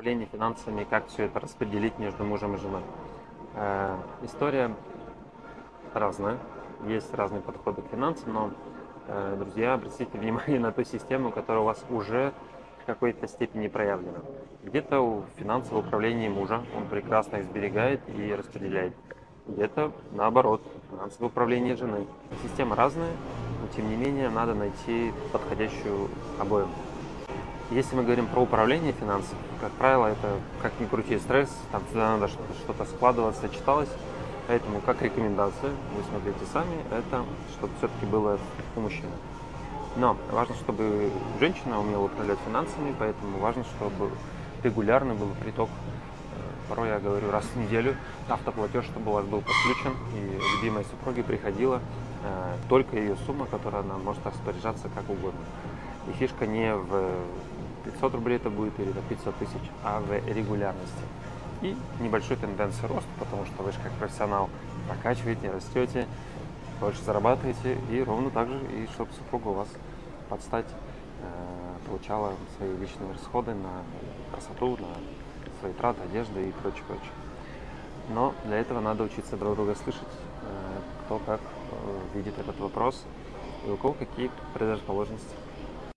управление финансами, как все это распределить между мужем и женой. Э, история разная, есть разные подходы к финансам, но, э, друзья, обратите внимание на ту систему, которая у вас уже в какой-то степени проявлена. Где-то у финансового управления мужа он прекрасно их сберегает и распределяет. Где-то наоборот, финансовое управление жены. Система разная, но тем не менее надо найти подходящую обоим. Если мы говорим про управление финансами, как правило, это как ни крути стресс, там всегда надо что-то складываться, читалось. Поэтому как рекомендация, вы смотрите сами, это чтобы все-таки было у мужчины. Но важно, чтобы женщина умела управлять финансами, поэтому важно, чтобы регулярный был приток. Э, порой я говорю раз в неделю автоплатеж, чтобы у вас был подключен, и любимой супруге приходила э, только ее сумма, которая она может распоряжаться как угодно. И фишка не в 500 рублей это будет или на 500 тысяч, а в регулярности. И небольшой тенденции роста, потому что вы же как профессионал прокачиваете, растете, больше зарабатываете, и ровно так же, и чтобы супруга у вас подстать э, получала свои личные расходы на красоту, на свои траты, одежды и прочее, прочее. Но для этого надо учиться друг друга слышать, э, кто как э, видит этот вопрос и у кого какие предрасположенности.